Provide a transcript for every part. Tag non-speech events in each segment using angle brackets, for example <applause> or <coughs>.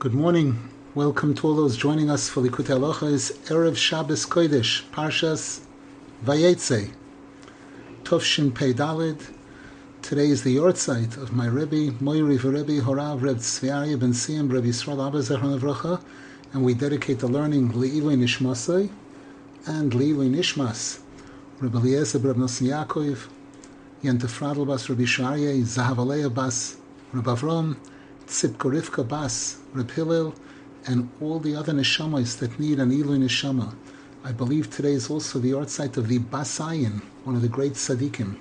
Good morning. Welcome to all those joining us for Likutei Halachos Erev Shabbos Kodesh Parshas Vayetze Tovshin Pei Dalid. Today is the yahrzeit of my Rebbe Moiri Rebbe Horav Reb Tzvi Ben Siyam Reb Yisrael Abba Zechron and we dedicate the learning Le'iloi Nishmasai and Le'iloi Nishmas Reb Eliezer Reb Nosson Yaakov Yenta Fradl Bas Reb Yisharye Zahav Bas Reb Avrom Tzipka Rivka Bas, Reb Hillel, and all the other neshamas that need an Eloi neshama. I believe today is also the yahrzeit of the Basayin, one of the great tzaddikim.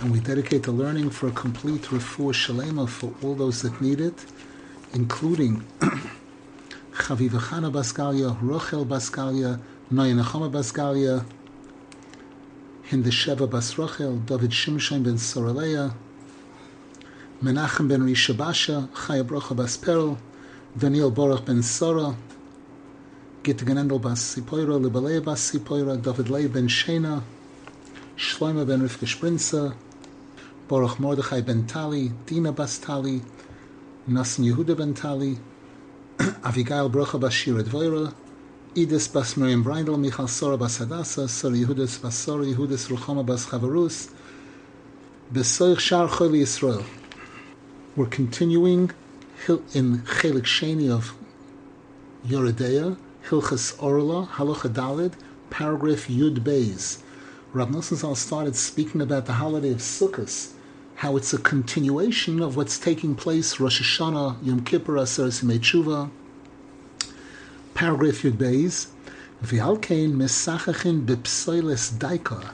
And we dedicate the learning for a complete refuah shalema for all those that need it, including <coughs> Chavivachana Baskalia, Rochel Baskalia, Noyanachama Baskalia, Hindesheva Bas Rochel, David Shimshon ben Soraleya, Menachem ben Rishabasha, Chaya Brocha Bas Perel, Daniel Baruch ben Sora, Git Genendel Bas Sipoira, Libalei Bas Sipoira, David Lei ben Shena, Shloima ben Rivka Sprinza, Baruch Mordechai ben Tali, Dina Bas Tali, Nasan Yehuda ben Tali, <clears throat> Avigail Brocha Bas Shira Dvoira, Idis Bas Miriam Breindel, Michal Sora Bas Hadassah, Sora Yehudis Bas Sora, Yehudis Ruchama Bas Chavarus, Besoich Shar Choli Yisrael. We're continuing in Chelik Sheni of Yoreh Deah, Hilchas Orla, Halacha Dalid, paragraph Yud Beis. Rav Nosson Zal started speaking about the holiday of Sukkot, how it's a continuation of what's taking place Rosh Hashanah, Yom Kippur, Aseret Tshuva. Paragraph Yud Beis, V'alkein mesachachin b'psoiles daika.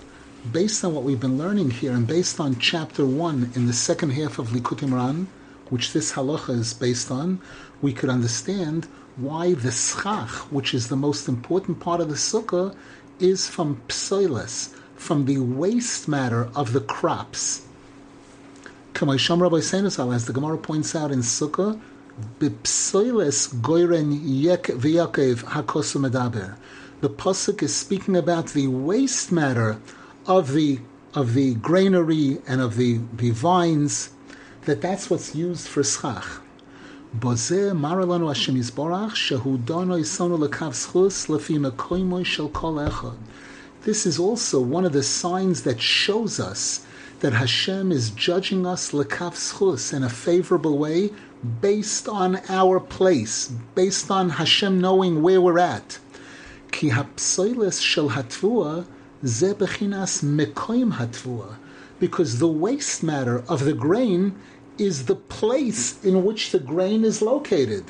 Based on what we've been learning here, and based on chapter one in the second half of Likutei Moharan, which this halacha is based on, we could understand why the schach, which is the most important part of the sukkah, is from psoiles, from the waste matter of the crops. As the Gemara points out in Sukkah, Bipsoiles goiren yek v'yakev hakosu medaber. The pasuk is speaking about the waste matter of the of the granary and of the, the vines, that that's what's used for schach. Hashem lefi kol echad. This is also one of the signs that shows us that Hashem is judging us lekav in a favorable way based on our place, based on Hashem knowing where we're at. Ki hatvua mekoim hatvua, because the waste matter of the grain is the place in which the grain is located.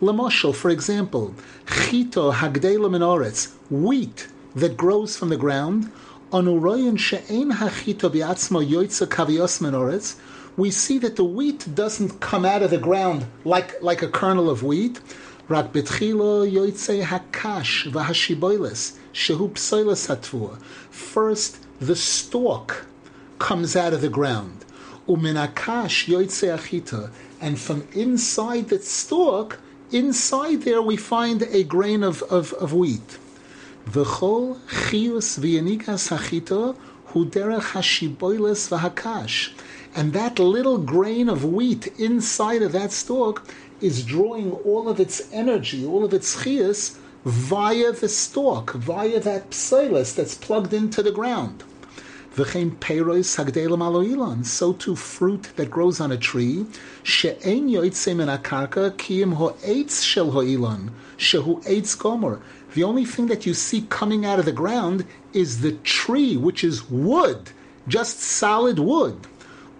Lamoshel, for example, chito hagdela minoretz, wheat that grows from the ground, onuroyan she'en hachito biatzmo yoitza kavios minoretz, we see that the wheat doesn't come out of the ground like, like a kernel of wheat. Rak betchilo yoitze hakash v'hashiboiles shehu hatvua. First, the stalk comes out of the ground. Uminakash yoitze achita. And from inside that stalk, inside there we find a grain of, of, of wheat. V'chol chius v'yanikas hachita hu derech hashiboiles v'hakash. And that little grain of wheat inside of that stalk is drawing all of its energy, all of its chias via the stalk, via that psilis that's plugged into the ground. V'chein peiros hagdelam aloilan, so too fruit that grows on a tree, she'en yoitze min akarka kiyim ho'etz shel ho'ilan, shehu. The only thing that you see coming out of the ground is the tree, which is wood, just solid wood.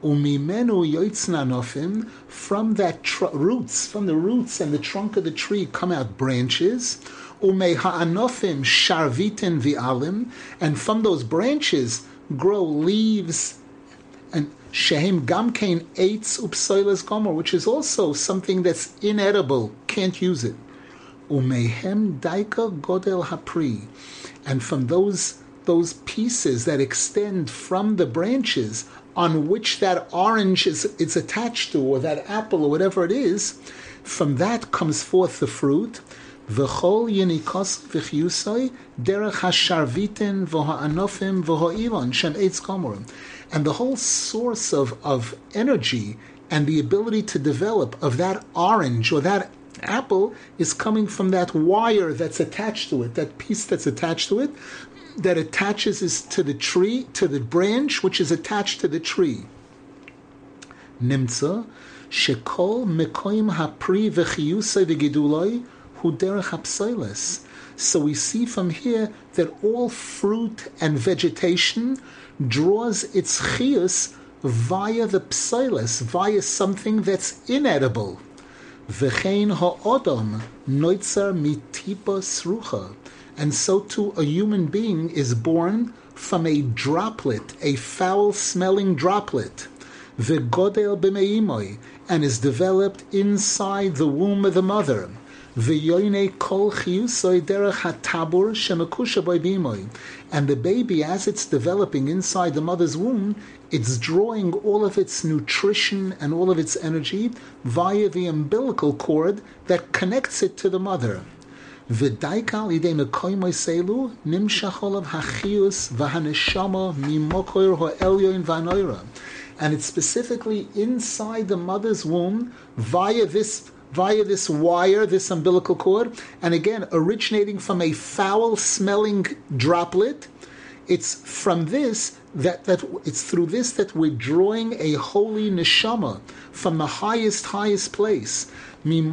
Umimenu yoitzna nofim, from that tr- roots, from the roots and the trunk of the tree come out branches. Ume ha'anofim sharvitin vi'alim, and from those branches grow leaves and shehem gamkein eitz upsoiles gomer, which is also something that's inedible, can't use it. Umehem daika godel hapri, and from those those pieces that extend from the branches on which that orange is, is attached to, or that apple, or whatever it is, from that comes forth the fruit. V'chol yenikos v'chiyusoi derech hasharvitin v'ha'anofim v'ha'ilon shem eitz komorim. And the whole source of, of energy and the ability to develop of that orange or that apple is coming from that wire that's attached to it, that piece that's attached to it, that attaches is to the tree, to the branch which is attached to the tree. Nimtza, shekol mekoim hapri v'chiyusay v'giduloi hu derech So we see from here that all fruit and vegetation draws its chiyus via the psilis, via something that's inedible. V'chein ha'odom noitzer mitipa srucha. And so too a human being is born from a droplet, a foul-smelling droplet. V'godel b'meimoi, and is developed inside the womb of the mother. And the baby, as it's developing inside the mother's womb, it's drawing all of its nutrition and all of its energy via the umbilical cord that connects it to the mother. And it's specifically inside the mother's womb via this via this wire, this umbilical cord, and again originating from a foul-smelling droplet. It's from this that, that it's through this that we're drawing a holy neshama from the highest, highest place. From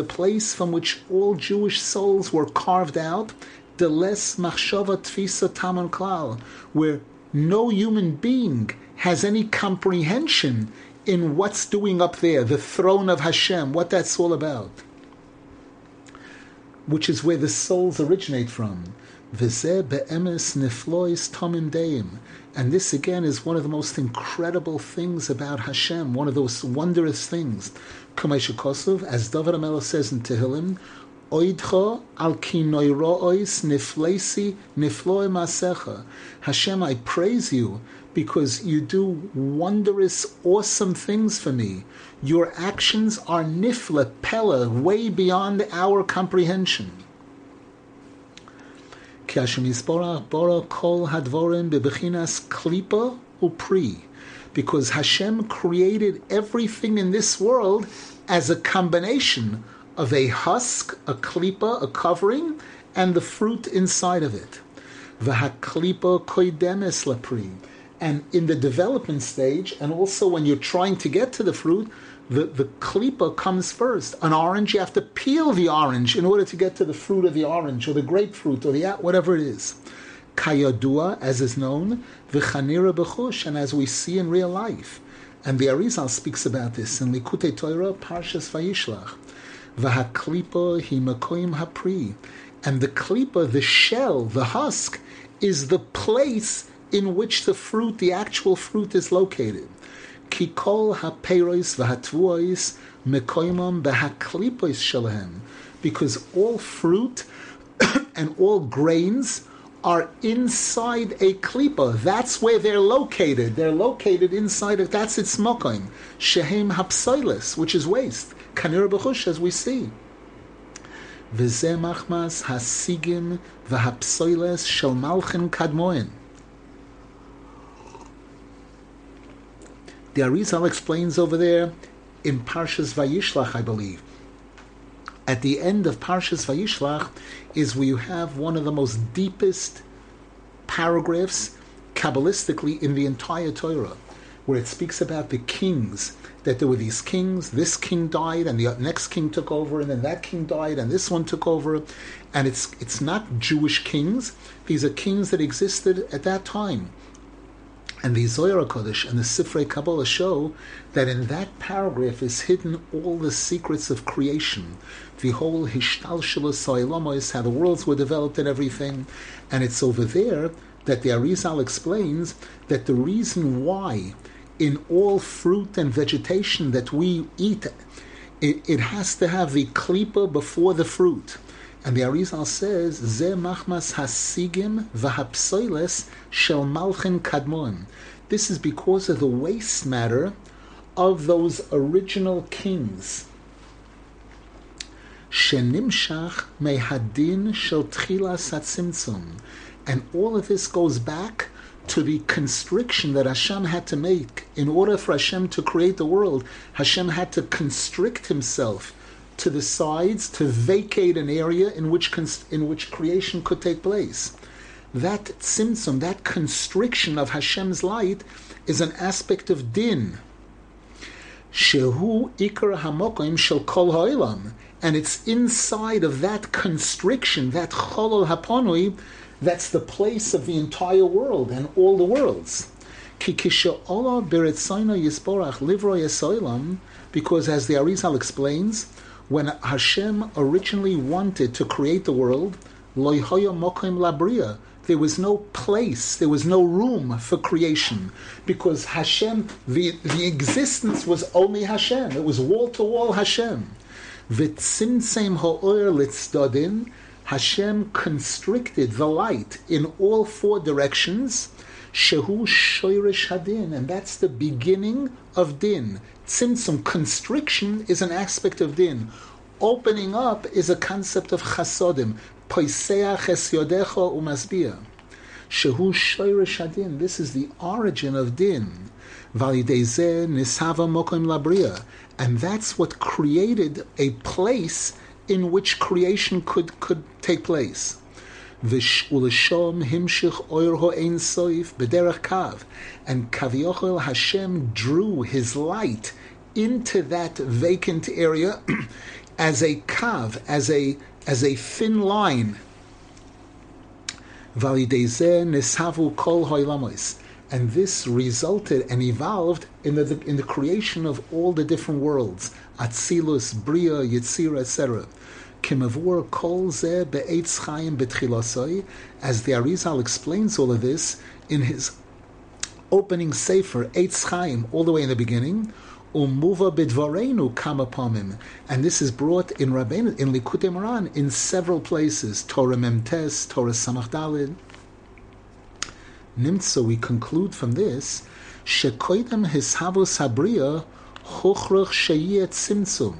the place from which all Jewish souls were carved out, deles machshava tfisa taman where no human being has any comprehension in what's doing up there, the throne of Hashem, what that's all about, which is where the souls originate from. And this again is one of the most incredible things about Hashem, one of those wondrous things. Kosov, as David Amelech says in Tehillim, Oidcha al kinoirois niflesi nifloi masecha. Hashem, I praise you because you do wondrous, awesome things for me. Your actions are nifla, pella, way beyond our comprehension. כי השם יסבורה בורא כל הדבורים בבחינס קליפה ופרי. Because Hashem created everything in this world as a combination of a husk, a klipa, a covering, and the fruit inside of it. V'haklipa koidemes lapri. And in the development stage, and also when you're trying to get to the fruit, the, the klipa comes first. An orange, you have to peel the orange in order to get to the fruit of the orange, or the grapefruit, or the whatever it is. Kayadua, as is known, v'chanira b'chush, and as we see in real life. And the Arizal speaks about this in Likutei Torah, Parshas Vayishlach. V'haklipa himakoim hapri. And the klipa, the shell, the husk, is the place in which the fruit, the actual fruit, is located. Kikol haperois v'hatvuois mekoimam behaklipois shalahem. Because all fruit <coughs> and all grains are inside a klipa. That's where they're located. They're located inside of that's its mokoim. Shehem hapsoilis, which is waste. Kanir b'chush, as we see. V'zeh machmas hasigim v'hapsoiles shel malchin kadmoin. The Arizal explains over there in Parshas Vayishlach, I believe. At the end of Parshas Vayishlach is where you have one of the most deepest paragraphs Kabbalistically in the entire Torah, where it speaks about the kings, that there were these kings, this king died, and the next king took over, and then that king died, and this one took over. And it's, it's not Jewish kings, these are kings that existed at that time. And the Zohar Kodesh and the Sifrei Kabbalah show that in that paragraph is hidden all the secrets of creation, the whole Hishtalshalas Soilamos, how the worlds were developed and everything. And it's over there that the Arizal explains that the reason why in all fruit and vegetation that we eat, it, it has to have the klipa before the fruit. And the Arizal says, Ze machmas hasigim v'hapsoiles shel malchin kadmon. This is because of the waste matter of those original kings. Shenimshach mehadin shel tchilas hatzimtzum. And all of this goes back to the constriction that Hashem had to make in order for Hashem to create the world. Hashem had to constrict himself to the sides to vacate an area in which in which creation could take place. That tzimtzum, that constriction of Hashem's light, is an aspect of din. Shehu ikar hamokim shel kol ha'olam, and it's inside of that constriction, that cholol haponui, that's the place of the entire world and all the worlds. Because as the Arizal explains, when Hashem originally wanted to create the world, Loihom Labriya, there was no place, there was no room for creation because Hashem, the, the existence was only Hashem. It was wall to wall Hashem. V'tzimtzem ha'or litzdodin, Hashem constricted the light in all four directions. Shehu shoirish hadin, and that's the beginning of din. Tzimtzum, constriction, is an aspect of din. Opening up is a concept of chasodim. Poiseach es yodecho umasbia. Shehu. This is the origin of din. Valideze nisava. And that's what created a place in which creation could, could take place. Uleshom himshich oir ho'ein soif b'derech kav. And Kaviochel Hashem drew his light into that vacant area <clears throat> as a kav, as a as a thin line. And this resulted and evolved in the, in the creation of all the different worlds, Atzilus, Bria, Yetzira, etc. Kimavur kol ze be'etz chayim betchilasoi, as the Arizal explains all of this in his opening sefer, Eitz Chaim, all the way in the beginning, umuva bidvarenu kamapomim, and this is brought in Rabbeinu, in Likutei Moharan, in several places, Torah Memtes, Torah Samach Dalid, Nimtza, we conclude from this, Shekoidem hishavus habriya hochrach sheyet tzimtzum,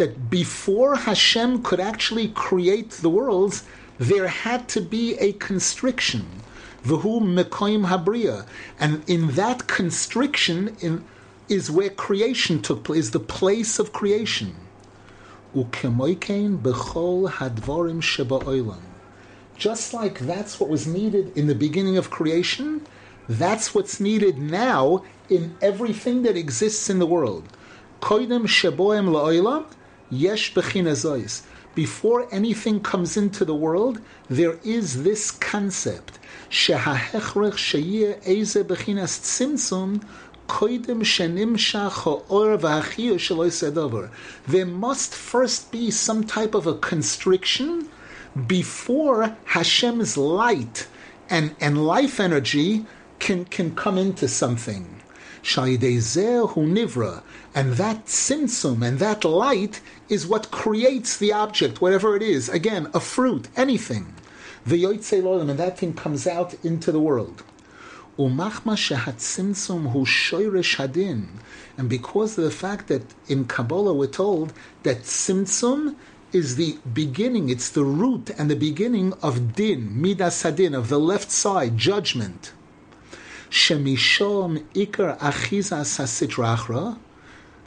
that before Hashem could actually create the worlds, there had to be a constriction. V'hu mekoim habriya, and in that constriction in, is where creation took place, is the place of creation. Bechol hadvorim sheba just like that's what was needed in the beginning of creation, that's what's needed now in everything that exists in the world. Koidem sheboem la'olam yesh zois. Before anything comes into the world, there is this concept. Shehahechrech sheyeh eze bechinas tzimtzum there must first be some type of a constriction before Hashem's light and, and life energy can, can come into something. nivra, and that simsum and that light is what creates the object, whatever it is. Again, a fruit, anything. The and that thing comes out into the world. Umachma shehatzimtzum hu hadin, and because of the fact that in Kabbalah we're told that simtsum is the beginning, it's the root and the beginning of din, midas hadin, of the left side, judgment. Shemishom ikar achizas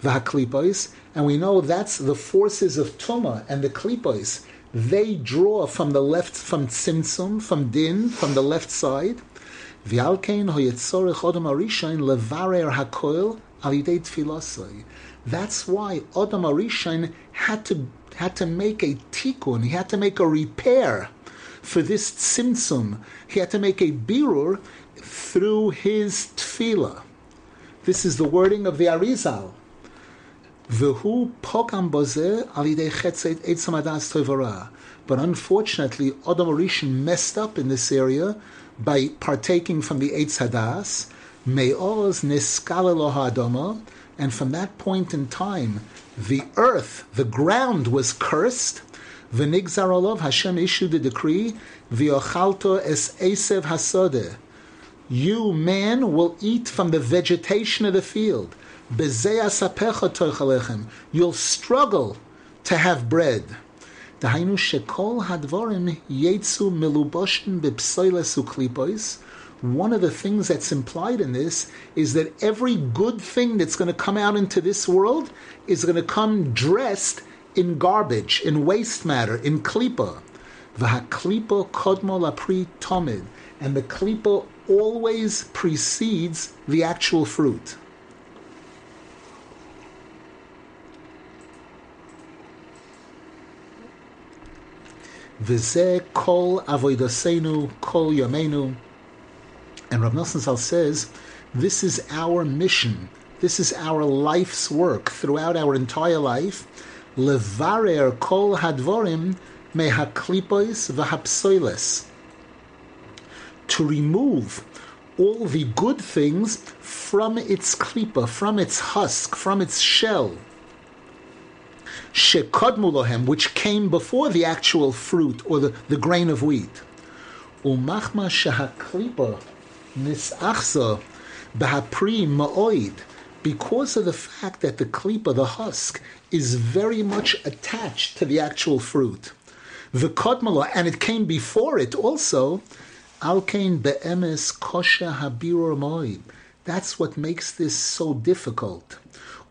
hasitrachra, v'haklipos, and we know that's the forces of tuma and the klipos. They draw from the left, from tzimtzum, from din, from the left side. That's why Adam Arishan had to had to make a tikkun, he had to make a repair for this tzimtzum. He had to make a birur through his tefillah. This is the wording of the Arizal. But unfortunately, Adam Arishan messed up in this area by partaking from the Eitz Hadas. Me'oz niskala adama, and from that point in time, the earth, the ground was cursed. V'nigzar olav, Hashem issued a decree, v'yochalto es esev hasodeh. You, man, will eat from the vegetation of the field. You'll struggle to have bread. דהיינו שכל הדבורים יצאו מלובושים בפסוילס וקליפויס, one of the things that's implied in this is that every good thing that's going to come out into this world is going to come dressed in garbage, in waste matter, in klipa. V'haklipa kodmo lapri tomid. And the klipa always precedes the actual fruit. V'zeh kol avoidasenu kol yomenu. And Rav Nosson Zal says, this is our mission. This is our life's work throughout our entire life. Levarer kol hadvorim mehaklipois v'hapsoiles. To remove all the good things from its klipa, from its husk, from its shell. Shekodmu which came before the actual fruit or the, the grain of wheat. Umachma shehaklipa nisachza behapri ma'oid. Because of the fact that the klipa, the husk, is very much attached to the actual fruit. The kodmala, and it came before it also, alkein be'emes kosha habirur moed. That's what makes this so difficult.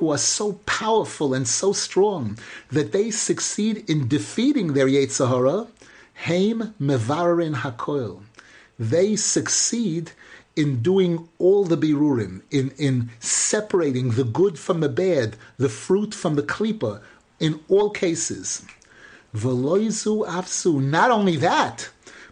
who are so powerful and so strong that they succeed in defeating their Yetzirah, Haim Mevarin Hakoil. They succeed in doing all the birurim, in, in separating the good from the bad, the fruit from the klipa, in all cases. Veloizu afsu. Not only that,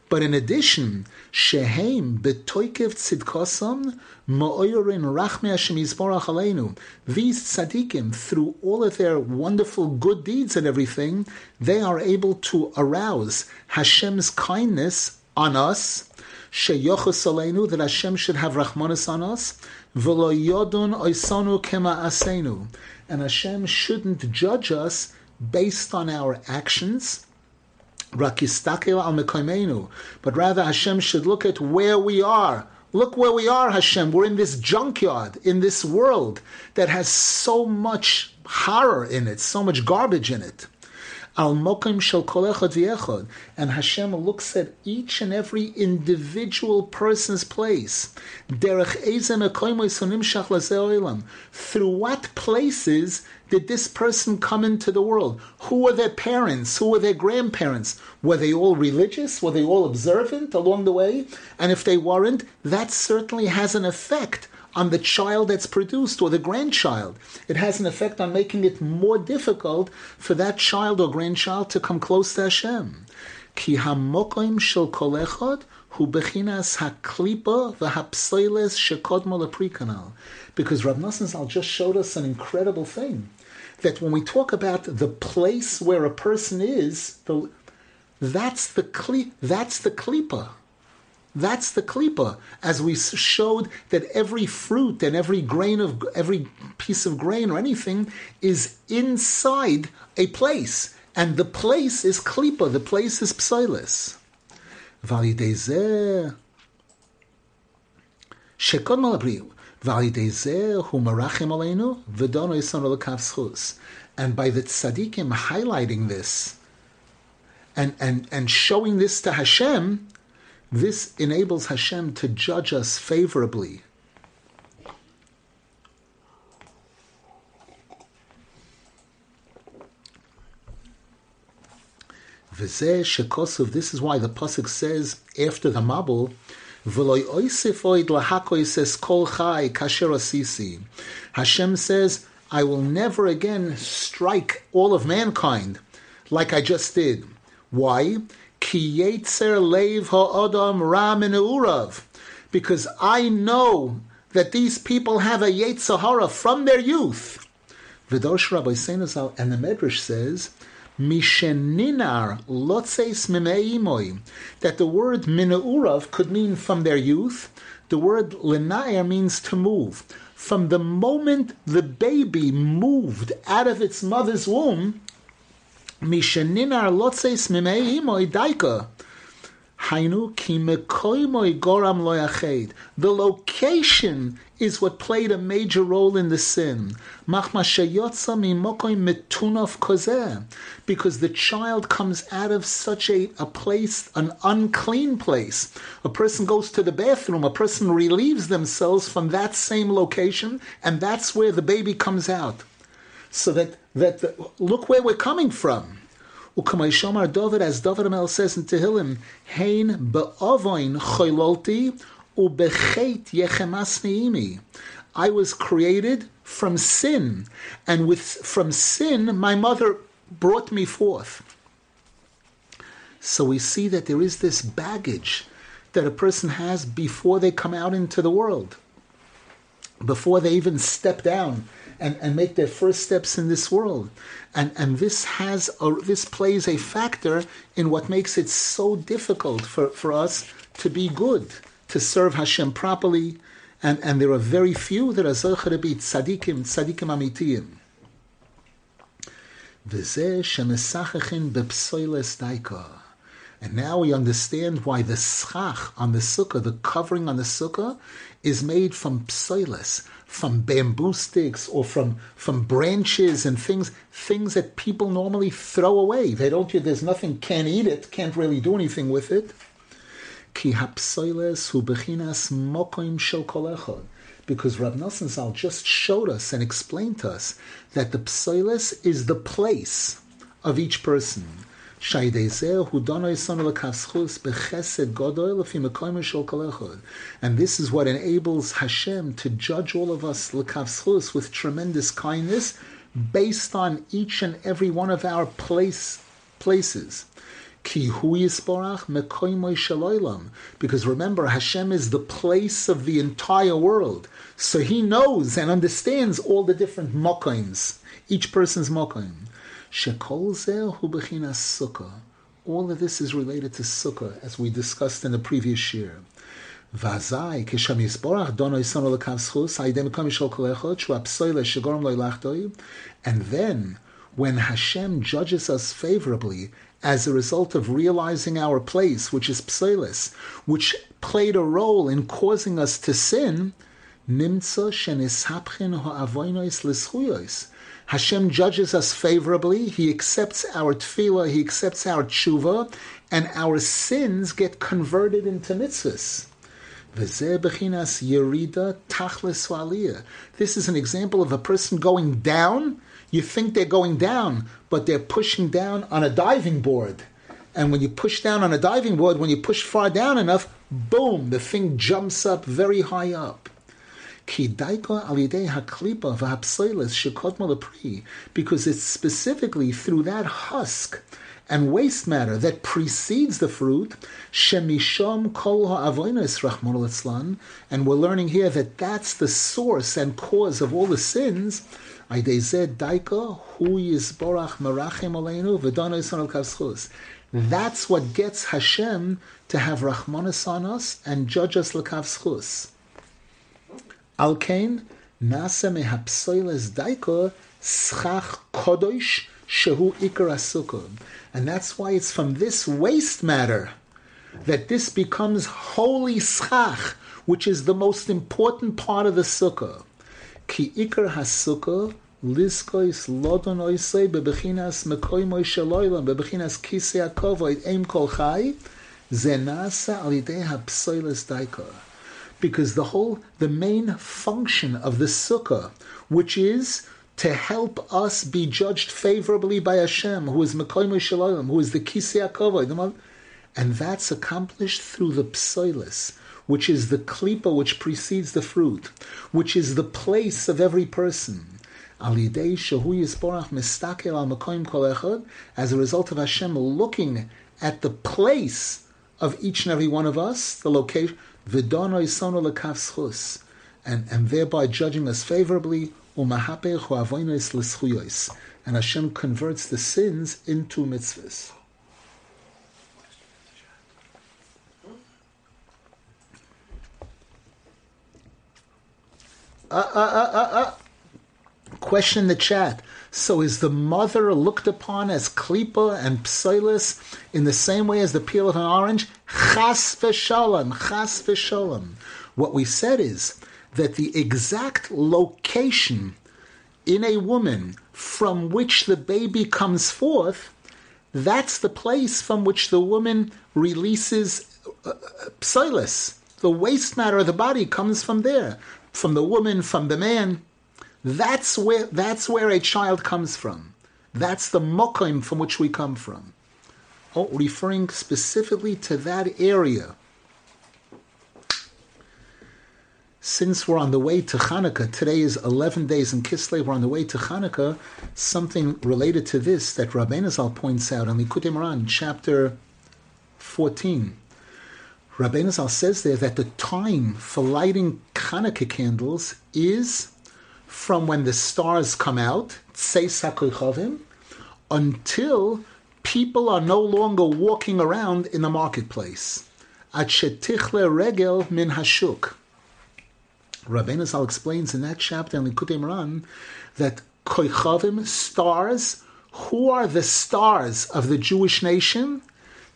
but in addition, shehem betoikev tzidkosam ma'oyorin rachme Hashem aleinu. These tzaddikim, through all of their wonderful good deeds and everything, they are able to arouse Hashem's kindness on us. Sheyochus aleinu that Hashem should have rachmanis on us. V'lo yodun oisanu kema asenu. And Hashem shouldn't judge us based on our actions but rather Hashem should look at where we are. Look where we are, Hashem. We're in this junkyard, in this world that has so much horror in it, so much garbage in it. Al mokim shel kol echad and Hashem looks at each and every individual person's place. Derech Through what places did this person come into the world? Who were their parents? Who were their grandparents? Were they all religious? Were they all observant along the way? And if they weren't, that certainly has an effect on the child that's produced or the grandchild. It has an effect on making it more difficult for that child or grandchild to come close to Hashem. Ki hamokim shel hu bechinas haklipa shekodmo leprikanal. Because Rav Nosson Zal just showed us an incredible thing. That when we talk about the place where a person is, the, that's the kli, that's the klipa. That's the klipa. As we showed that every fruit and every grain of every piece of grain or anything is inside a place, and the place is klipa. The place is psilis. Shekon malabriu. And by the tzaddikim highlighting this and, and, and showing this to Hashem, this enables Hashem to judge us favorably. This is why the pasuk says after the Mabul, Hashem says, I will never again strike all of mankind like I just did. Why? Because I know that these people have a Yetzirah from their youth. Vidosh Rabbi Seinazal and the Medrash says Misheninar lotzeis mimeimoy. That the word minaurav could mean from their youth. The word linair means to move. from the moment the baby moved out of its mother's womb, The location is what played a major role in the sin. Because the child comes out of such a, a place, an unclean place. A person goes to the bathroom, a person relieves themselves from that same location, and that's where the baby comes out. So that, that the, look where we're coming from. Ukamay Shomar David, as David Amel says in Tehillim, ubechet. I was created from sin, and with from sin my mother brought me forth. So we see that there is this baggage that a person has before they come out into the world, before they even step down and, and make their first steps in this world. And, and this has a, this plays a factor in what makes it so difficult for, for us to be good, to serve Hashem properly. And, and there are very few that are zocher to be tzadikim, tzadikim amitiyim. And now we understand why the schach on the sukkah, the covering on the sukkah, is made from psoiles, from bamboo sticks or from from branches and things things that people normally throw away. They don't. There's nothing. Can't eat it. Can't really do anything with it. Because Rav Nosson Zal just showed us and explained to us that the psoiles is the place of each person. And this is what enables Hashem to judge all of us with tremendous kindness based on each and every one of our place places. Because remember, Hashem is the place of the entire world. So he knows and understands all the different mokims, each person's mokim. Shekol bechinas sukkah. All of this is related to sukkah, as we discussed in the previous year. Vazai, kishem yisborach dono yisono lekav schus, haidem kam yishol kolechot, shu apsoile shegorom lo ilachtoi. And then, when Hashem judges us favorably, as a result of realizing our place, which is psoilis, which played a role in causing us to sin, nimtza shenishapchen ha'avoinois l'schuyois. Hashem judges us favorably. He accepts our tefillah, He accepts our tshuva, and our sins get converted into mitzvahs. This is an example of a person going down. You think they're going down, but they're pushing down on a diving board. And when you push down on a diving board, when you push far down enough, boom, the thing jumps up very high up. Because it's specifically through that husk and waste matter that precedes the fruit, shemishom kol ha'avoinos and we're learning here that that's the source and cause of all the sins. That's what gets Hashem to have Rachmanis on us and judge us l'kav Alkein nasa mehapsoiles daiko schach kodosh shehu ikar And that's why it's from this waste matter that this becomes holy schach, which is the most important part of the sukkah. Ki ikar hasukkah liskois lodon oisei bebechinas mekoy moishe loilam bebechinas kisei akovoid eim kol chai zenasa alidei hapsoiles daiko because the whole, the main function of the sukkah, which is to help us be judged favorably by Hashem, who is Mekoy Shalom, who is the Kisei HaKavod, and that's accomplished through the psoilis, which is the klipa which precedes the fruit, which is the place of every person. As a result of Hashem looking at the place of each and every one of us, the location, Vidono isono lekavschus, and and thereby judging us favorably. Umahapech huavoinos l'schuyos, and Hashem converts the sins into mitzvahs. Uh, uh, uh, uh, uh. Question the chat. So is the mother looked upon as klipa and psilis in the same way as the peel of an orange? Chas v'shalom, chas v'shalom. What we said is that the exact location in a woman from which the baby comes forth, that's the place from which the woman releases uh, psilis. The waste matter of the body comes from there, from the woman, from the man. That's where that's where a child comes from. That's the mokim from which we come from. Oh, referring specifically to that area. Since we're on the way to Hanukkah, today is 11 days in Kislev, we're on the way to Hanukkah, something related to this that Rabbeinu Zal points out on Likutei Moharan, chapter 14. Rabbeinu Zal says there that the time for lighting Hanukkah candles is from when the stars come out, until people are no longer walking around in the marketplace. regel min hashuk. Rabbeinu explains in that chapter in Likutei Moharan that koichavim, stars, who are the stars of the Jewish nation?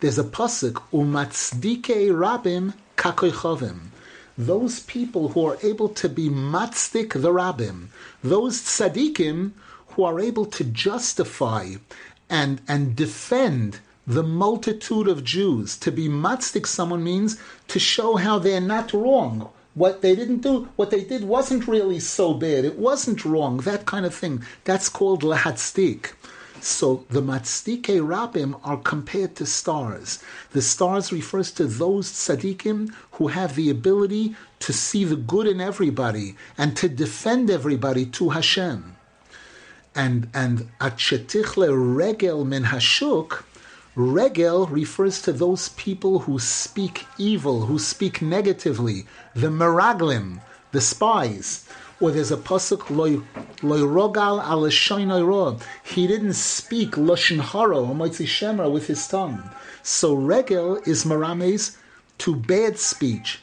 There's a pasuk, umatzdike rabim kakoichavim those people who are able to be matzdik the rabbim, those tzaddikim who are able to justify and, and defend the multitude of Jews. To be matzdik someone means to show how they're not wrong. What they didn't do, what they did wasn't really so bad. It wasn't wrong. That kind of thing. That's called lahatzdik. So the matzdike rabim are compared to stars. The stars refers to those tzaddikim who have the ability to see the good in everybody and to defend everybody to Hashem. And and achetichle regel min hashuk, regel refers to those people who speak evil, who speak negatively, the meraglim, the spies or there's a pasuk loy rogal al He didn't speak lashon hara or shemra with his tongue. So regel is marames to bad speech,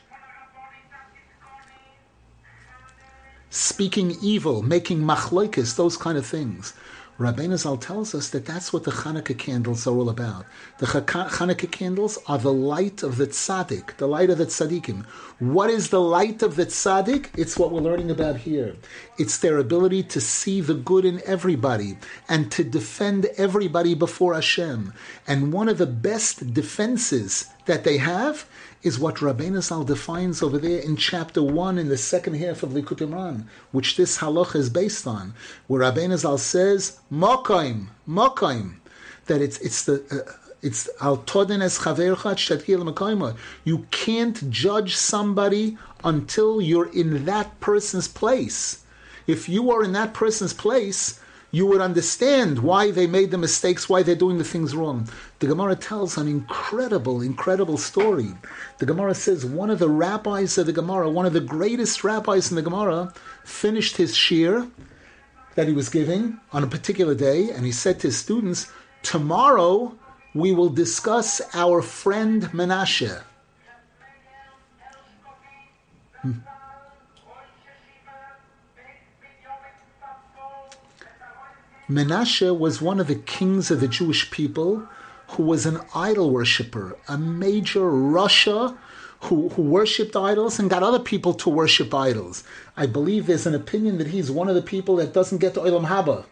speaking evil, making machloikis, those kind of things. Rabbeinu Zal tells us that that's what the Hanukkah candles are all about. The Hanukkah candles are the light of the tzaddik, the light of the tzaddikim. What is the light of the tzaddik? It's what we're learning about here. It's their ability to see the good in everybody and to defend everybody before Hashem. And one of the best defenses that they have is what Rabbeinu Zal defines over there in chapter 1 in the second half of Likutei Moharan, which this halacha is based on, where Rabbeinu Zal says, Mokaim, Mokaim, that it's, it's the... Uh, it's al toden es You can't judge somebody until you're in that person's place. If you are in that person's place, you would understand why they made the mistakes, why they're doing the things wrong. The Gemara tells an incredible, incredible story. The Gemara says one of the rabbis of the Gemara, one of the greatest rabbis in the Gemara, finished his shiur that he was giving on a particular day, and he said to his students, Tomorrow we will discuss our friend Menashe. Hmm. Menashe was one of the kings of the Jewish people who was an idol worshiper, a major rasha who, who worshipped idols and got other people to worship idols. I believe there's an opinion that he's one of the people that doesn't get to Olam Haba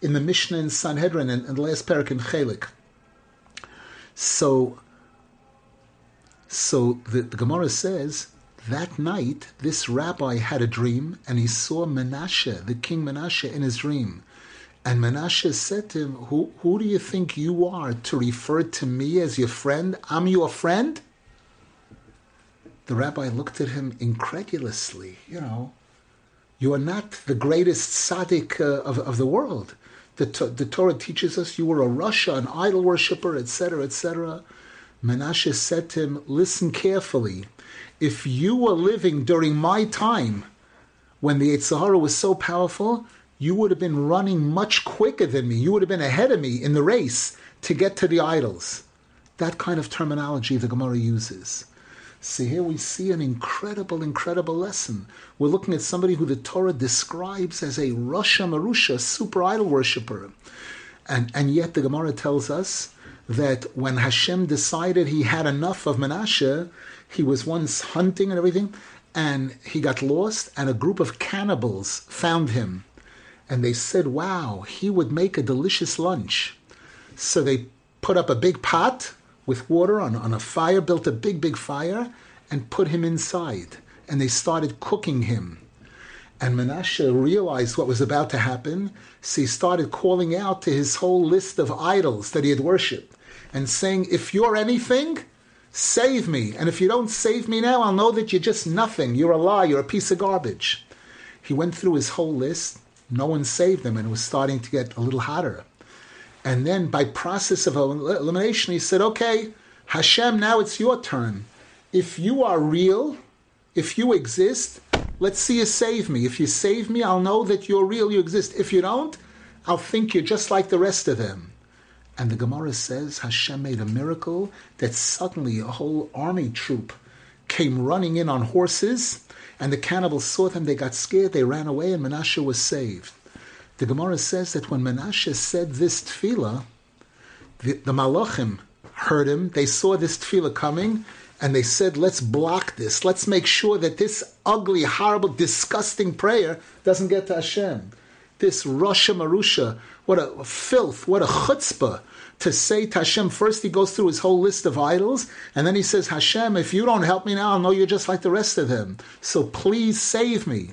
in the Mishnah in Sanhedrin and, and the last parak in Chelik. So, so the, the Gemara says that night this rabbi had a dream and he saw Menashe, the king Menashe, in his dream. And Menashe said to him, who, who do you think you are to refer to me as your friend? I'm your friend? The rabbi looked at him incredulously. You know, you are not the greatest tzaddik uh, of, of the world. The, the Torah teaches us you were a rasha, an idol worshiper, etc., etc. Menashe said to him, Listen carefully. If you were living during my time, when the Yetzer Hara was so powerful, you would have been running much quicker than me. You would have been ahead of me in the race to get to the idols. That kind of terminology the Gemara uses. See, here we see an incredible, incredible lesson. We're looking at somebody who the Torah describes as a Rasha Marusha, super idol worshiper. And, and yet the Gemara tells us that when Hashem decided he had enough of Menashe, he was once hunting and everything, and he got lost, and a group of cannibals found him. And they said, Wow, he would make a delicious lunch. So they put up a big pot with water on, on a fire, built a big, big fire, and put him inside. And they started cooking him. And Menashe realized what was about to happen, so he started calling out to his whole list of idols that he had worshipped and saying, If you're anything, save me. And if you don't save me now, I'll know that you're just nothing. You're a lie. You're a piece of garbage. He went through his whole list. No one saved them, and it was starting to get a little hotter. And then, by process of elimination, he said, Okay, Hashem, now it's your turn. If you are real, if you exist, let's see you save me. If you save me, I'll know that you're real, you exist. If you don't, I'll think you're just like the rest of them. And the Gemara says Hashem made a miracle that suddenly a whole army troop came running in on horses, and the cannibals saw them, they got scared, they ran away, and Menashe was saved. The Gemara says that when Menashe said this tefillah, the, the Malachim heard him, they saw this tefillah coming, and they said, let's block this. Let's make sure that this ugly, horrible, disgusting prayer doesn't get to Hashem. This Rasha Marusha, what a filth, what a chutzpah to say to Hashem. First, he goes through his whole list of idols, and then he says, Hashem, if you don't help me now, I'll know you're just like the rest of them. So please save me.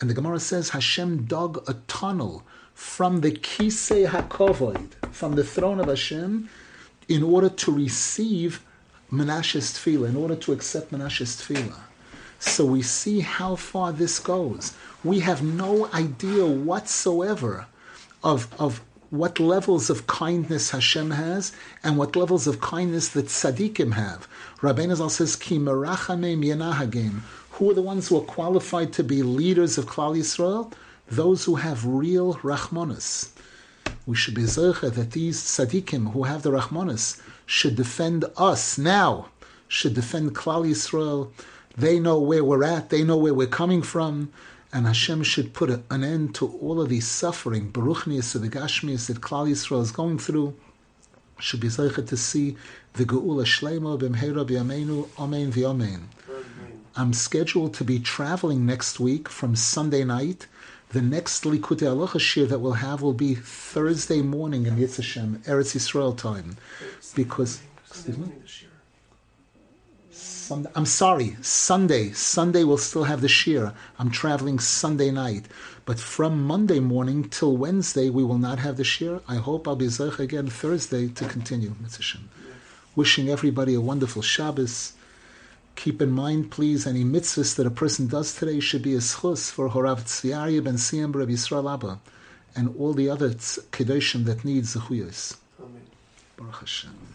And the Gemara says Hashem dug a tunnel from the Kisei HaKavod, from the throne of Hashem, in order to receive Menashe's tefillah, in order to accept Menashe's tefillah. So we see how far this goes. We have no idea whatsoever of, of what levels of kindness Hashem has and what levels of kindness that tzaddikim have. Rabbeinu Zal says, Ki. Who are the ones who are qualified to be leaders of Klal Yisrael? Those who have real rachmanis. We should be zercha that these tzaddikim who have the rachmanis should defend us now, should defend Klal Yisrael. They know where we're at. They know where we're coming from and Hashem should put an end to all of these suffering, Baruchnias of the Gashmias that Klal Yisrael is going through. Should be zeichet to see the Geula Shleima b'mheira b'yameinu, Amen v'Amen. I'm scheduled to be traveling next week from Sunday night. The next Likutei Halacha shiur that we'll have will be Thursday morning in Yitz Hashem, Eretz Yisrael time, because. Excuse me. Sunday, I'm sorry, Sunday. Sunday we'll still have the shiur. I'm traveling Sunday night. But from Monday morning till Wednesday, we will not have the shiur. I hope I'll be Zerch again Thursday to continue. Mitzvah. Wishing everybody a wonderful Shabbos. Keep in mind, please, any mitzvahs that a person does today should be a schus for Horav Tzviarya ben Siyam Rabbi Yisrael Abba and all the other kedoshim that needs zechuyos. Baruch Hashem.